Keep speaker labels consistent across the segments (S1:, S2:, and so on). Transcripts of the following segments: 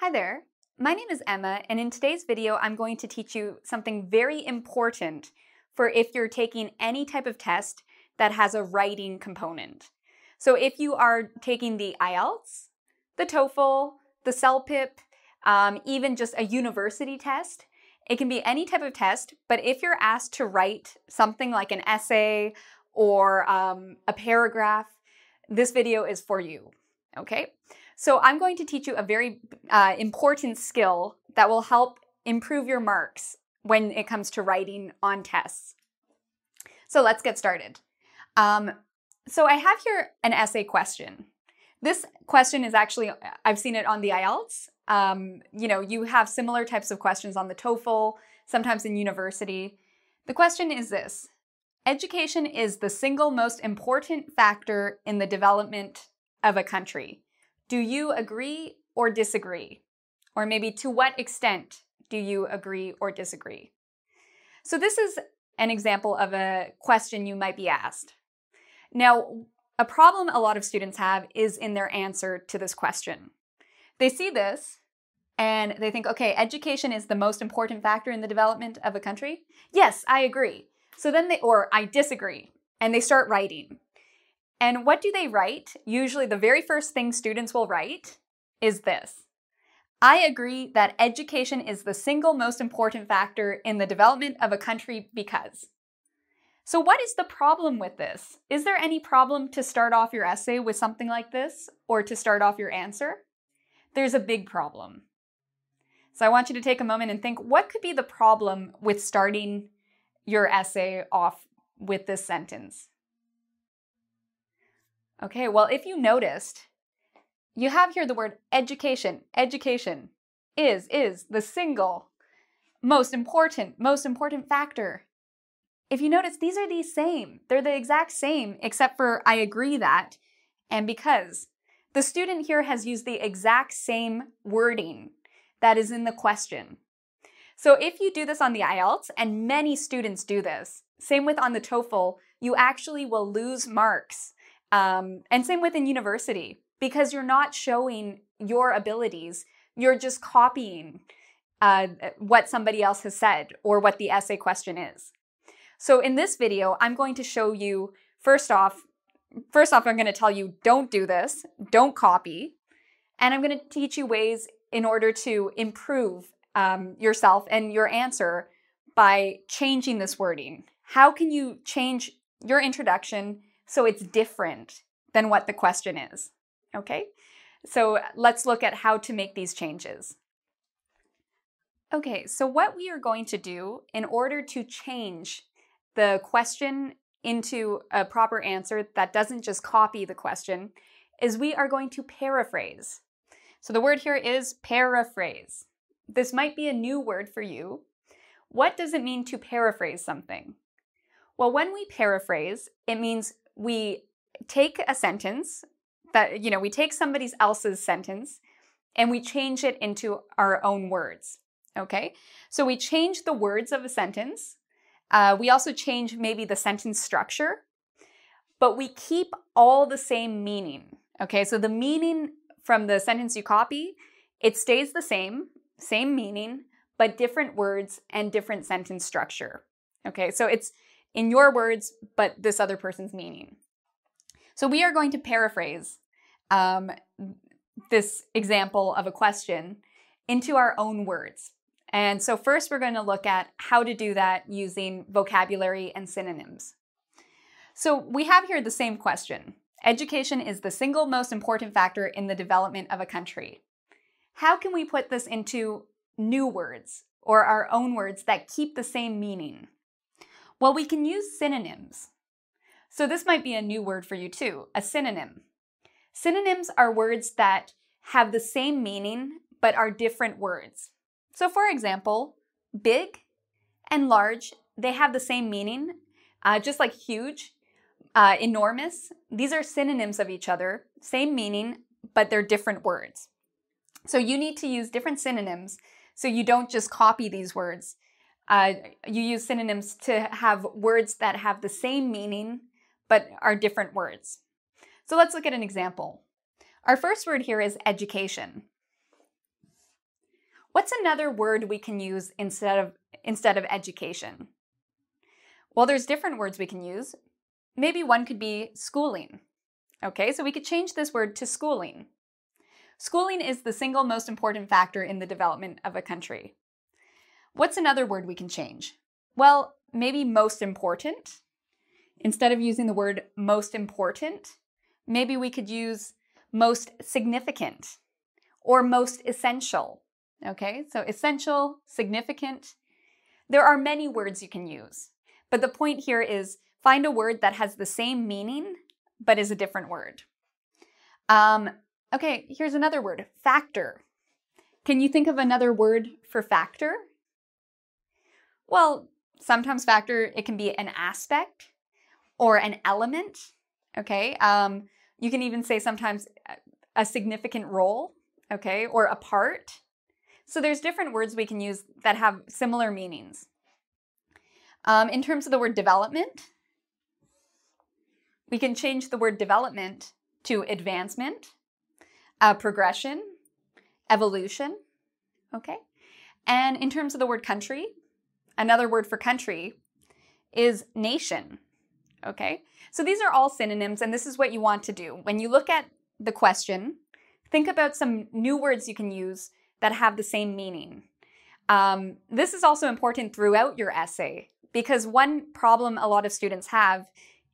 S1: Hi there, my name is Emma, and in today's video, I'm going to teach you something very important for if you're taking any type of test that has a writing component. So if you are taking the IELTS, the TOEFL, the CELPIP, um, even just a university test, it can be any type of test, but if you're asked to write something like an essay or um, a paragraph, this video is for you, okay? So I'm going to teach you a very uh, important skill that will help improve your marks when it comes to writing on tests. So let's get started. Um, so I have here an essay question. This question is actually, I've seen it on the IELTS. Um, you know, you have similar types of questions on the TOEFL, sometimes in university. The question is this Education is the single most important factor in the development of a country. Do you agree or disagree? Or maybe to what extent do you agree or disagree? So, this is an example of a question you might be asked. Now, a problem a lot of students have is in their answer to this question. They see this and they think, okay, education is the most important factor in the development of a country. Yes, I agree. So then they, or I disagree, and they start writing. And what do they write? Usually, the very first thing students will write is this I agree that education is the single most important factor in the development of a country because. So, what is the problem with this? Is there any problem to start off your essay with something like this or to start off your answer? There's a big problem. So, I want you to take a moment and think what could be the problem with starting your essay off with this sentence? Okay, well, if you noticed, you have here the word education. Education is, is the single most important, most important factor. If you notice, these are the same. They're the exact same, except for I agree that and because. The student here has used the exact same wording that is in the question. So if you do this on the IELTS, and many students do this, same with on the TOEFL, you actually will lose marks um, and same within university, because you're not showing your abilities, you're just copying uh, what somebody else has said or what the essay question is. So in this video, I'm going to show you, first off, first off, I'm going to tell you don't do this, don't copy, and I'm going to teach you ways in order to improve um, yourself and your answer by changing this wording. How can you change your introduction so it's different than what the question is. Okay? So let's look at how to make these changes. Okay, so what we are going to do in order to change the question into a proper answer that doesn't just copy the question is we are going to paraphrase. So the word here is paraphrase. This might be a new word for you. What does it mean to paraphrase something? Well, when we paraphrase, it means we take a sentence that, you know, we take somebody else's sentence and we change it into our own words. Okay? So we change the words of a sentence. Uh, we also change maybe the sentence structure, but we keep all the same meaning. Okay? So the meaning from the sentence you copy, it stays the same, same meaning, but different words and different sentence structure. Okay? So it's in your words, but this other person's meaning. So we are going to paraphrase um, this example of a question into our own words. And so first we're going to look at how to do that using vocabulary and synonyms. So we have here the same question. Education is the single most important factor in the development of a country. How can we put this into new words or our own words that keep the same meaning? Well, we can use synonyms. So this might be a new word for you too, a synonym. Synonyms are words that have the same meaning but are different words. So for example, big and large, they have the same meaning, uh, just like huge, uh, enormous. These are synonyms of each other, same meaning, but they're different words. So you need to use different synonyms so you don't just copy these words. Uh, you use synonyms to have words that have the same meaning but are different words. So let's look at an example. Our first word here is education. What's another word we can use instead of instead of education? Well, there's different words we can use. Maybe one could be schooling. Okay, so we could change this word to schooling. Schooling is the single most important factor in the development of a country. What's another word we can change? Well, maybe most important. Instead of using the word most important, maybe we could use most significant or most essential. Okay, so essential, significant. There are many words you can use, but the point here is find a word that has the same meaning but is a different word. Um, okay, here's another word factor. Can you think of another word for factor? Well, sometimes factor, it can be an aspect or an element. Okay, um, you can even say sometimes a significant role, okay, or a part. So there's different words we can use that have similar meanings. Um, in terms of the word development, we can change the word development to advancement, uh, progression, evolution, okay? And in terms of the word country, another word for country is nation, okay? So these are all synonyms, and this is what you want to do. When you look at the question, think about some new words you can use that have the same meaning. Um, this is also important throughout your essay because one problem a lot of students have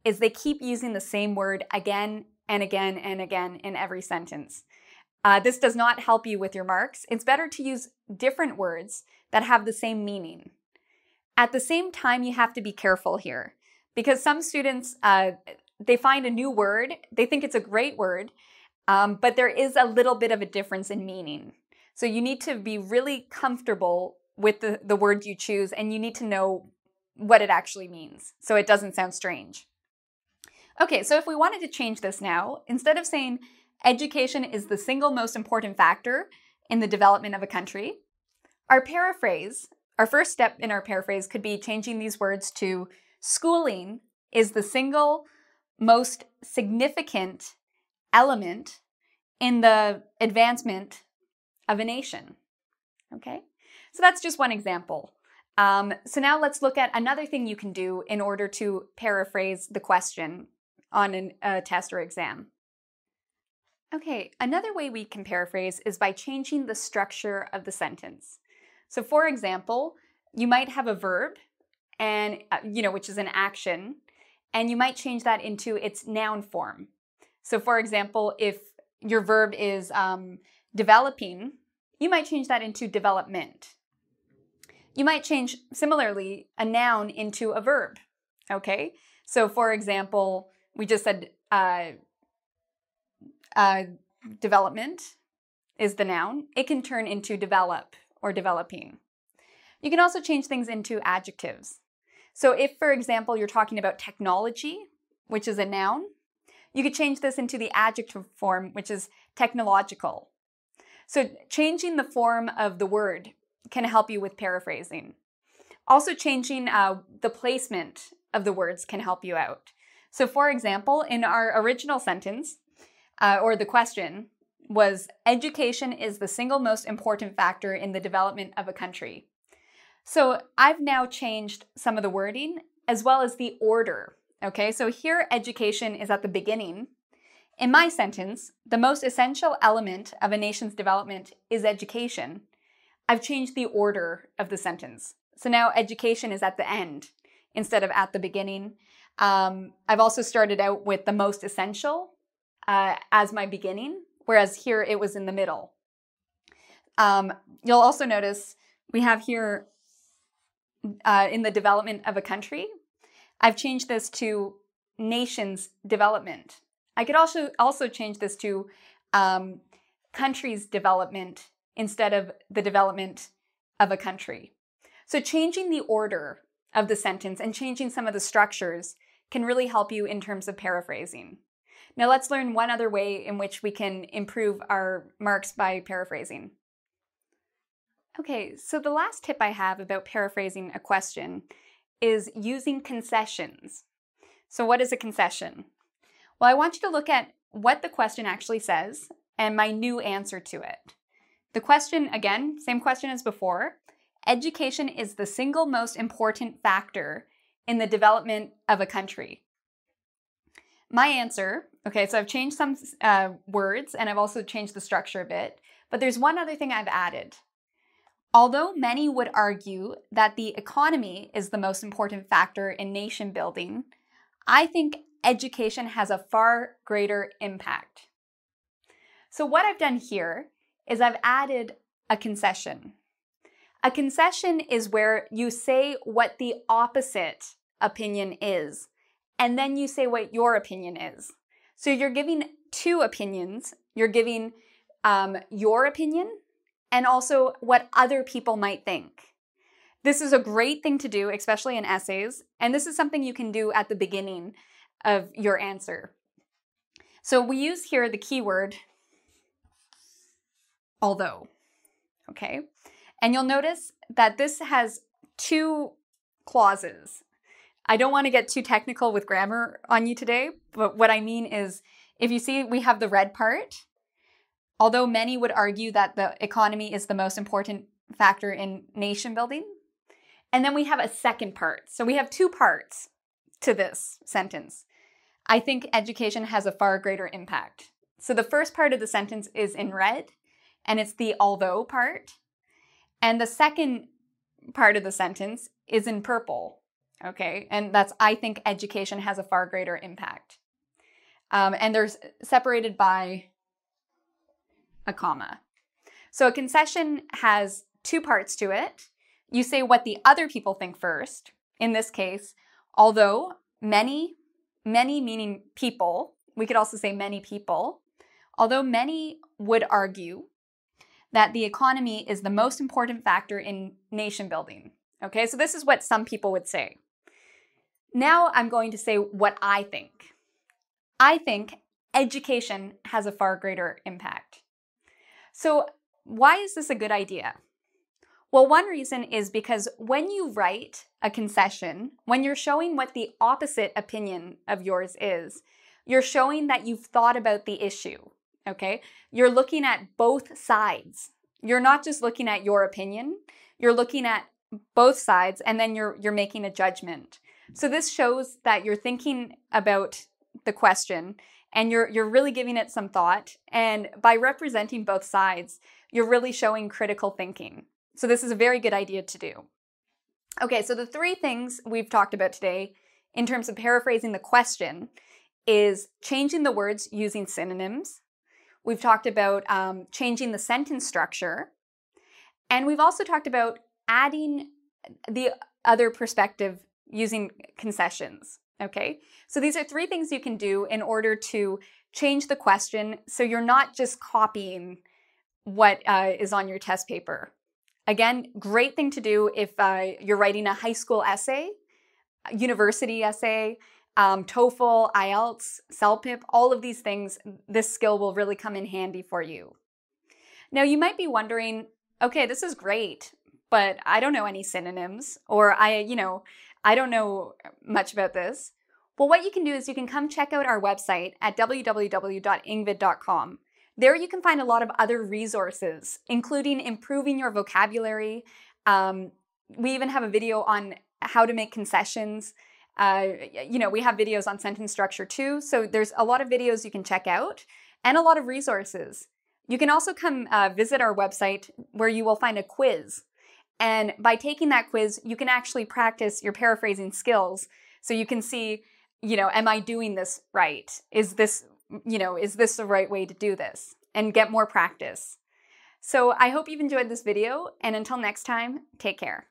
S1: is they keep using the same word again and again and again in every sentence. Uh, this does not help you with your marks. It's better to use different words that have the same meaning. At the same time, you have to be careful here because some students, uh, they find a new word, they think it's a great word, um, but there is a little bit of a difference in meaning. So you need to be really comfortable with the, the word you choose and you need to know what it actually means so it doesn't sound strange. Okay, so if we wanted to change this now, instead of saying education is the single most important factor in the development of a country, our paraphrase, our first step in our paraphrase could be changing these words to schooling is the single most significant element in the advancement of a nation. Okay? So that's just one example. Um, so now let's look at another thing you can do in order to paraphrase the question on an, a test or exam. Okay, another way we can paraphrase is by changing the structure of the sentence. So for example, you might have a verb and uh, you know which is an action and you might change that into its noun form. So for example, if your verb is um, developing, you might change that into development. You might change similarly a noun into a verb. Okay, so for example, we just said uh, uh, development is the noun. It can turn into develop or developing. You can also change things into adjectives. So if, for example, you're talking about technology, which is a noun, you could change this into the adjective form, which is technological. So changing the form of the word can help you with paraphrasing. Also, changing uh, the placement of the words can help you out. So, for example, in our original sentence, uh, or the question was education is the single most important factor in the development of a country. So, I've now changed some of the wording as well as the order. Okay, so here education is at the beginning. In my sentence, the most essential element of a nation's development is education. I've changed the order of the sentence. So now education is at the end instead of at the beginning. Um, I've also started out with the most essential uh, as my beginning, whereas here it was in the middle. Um, you'll also notice we have here uh, in the development of a country, I've changed this to nation's development. I could also also change this to um, country's development instead of the development of a country. So changing the order of the sentence and changing some of the structures can really help you in terms of paraphrasing. Now let's learn one other way in which we can improve our marks by paraphrasing. Okay, so the last tip I have about paraphrasing a question is using concessions. So what is a concession? Well, I want you to look at what the question actually says and my new answer to it. The question, again, same question as before education is the single most important factor in the development of a country. My answer, okay, so I've changed some uh, words and I've also changed the structure a bit, but there's one other thing I've added. Although many would argue that the economy is the most important factor in nation building, I think education has a far greater impact. So, what I've done here is I've added a concession. A concession is where you say what the opposite opinion is, and then you say what your opinion is. So you're giving two opinions. You're giving um, your opinion and also what other people might think. This is a great thing to do, especially in essays, and this is something you can do at the beginning of your answer. So we use here the keyword although, okay? And you'll notice that this has two clauses. I don't want to get too technical with grammar on you today, but what I mean is if you see we have the red part, although many would argue that the economy is the most important factor in nation building. And then we have a second part. So we have two parts to this sentence. I think education has a far greater impact. So the first part of the sentence is in red, and it's the although part. And the second part of the sentence is in purple, okay? And that's I think education has a far greater impact. Um, and they're separated by a comma. So a concession has two parts to it. You say what the other people think first. In this case, although many, many meaning people, we could also say many people, although many would argue that the economy is the most important factor in nation building. Okay, so this is what some people would say. Now I'm going to say what I think. I think education has a far greater impact. So, why is this a good idea? Well, one reason is because when you write a concession, when you're showing what the opposite opinion of yours is, you're showing that you've thought about the issue. Okay? You're looking at both sides. You're not just looking at your opinion, you're looking at both sides and then you're you're making a judgment. So this shows that you're thinking about the question and you're you're really giving it some thought and by representing both sides, you're really showing critical thinking. So this is a very good idea to do. Okay, so the three things we've talked about today in terms of paraphrasing the question is changing the words using synonyms, We've talked about um, changing the sentence structure. And we've also talked about adding the other perspective using concessions. Okay, so these are three things you can do in order to change the question so you're not just copying what uh, is on your test paper. Again, great thing to do if uh, you're writing a high school essay, university essay, um, TOEFL, IELTS, CELPIP, all of these things, this skill will really come in handy for you. Now, you might be wondering, okay, this is great, but I don't know any synonyms, or I, you know, I don't know much about this. Well, what you can do is you can come check out our website at www.engvid.com. There you can find a lot of other resources, including improving your vocabulary. Um, we even have a video on how to make concessions. Uh, you know, we have videos on sentence structure too. So there's a lot of videos you can check out and a lot of resources. You can also come uh, visit our website where you will find a quiz. And by taking that quiz, you can actually practice your paraphrasing skills. So you can see, you know, am I doing this right? Is this, you know, is this the right way to do this? And get more practice. So I hope you've enjoyed this video. And until next time, take care.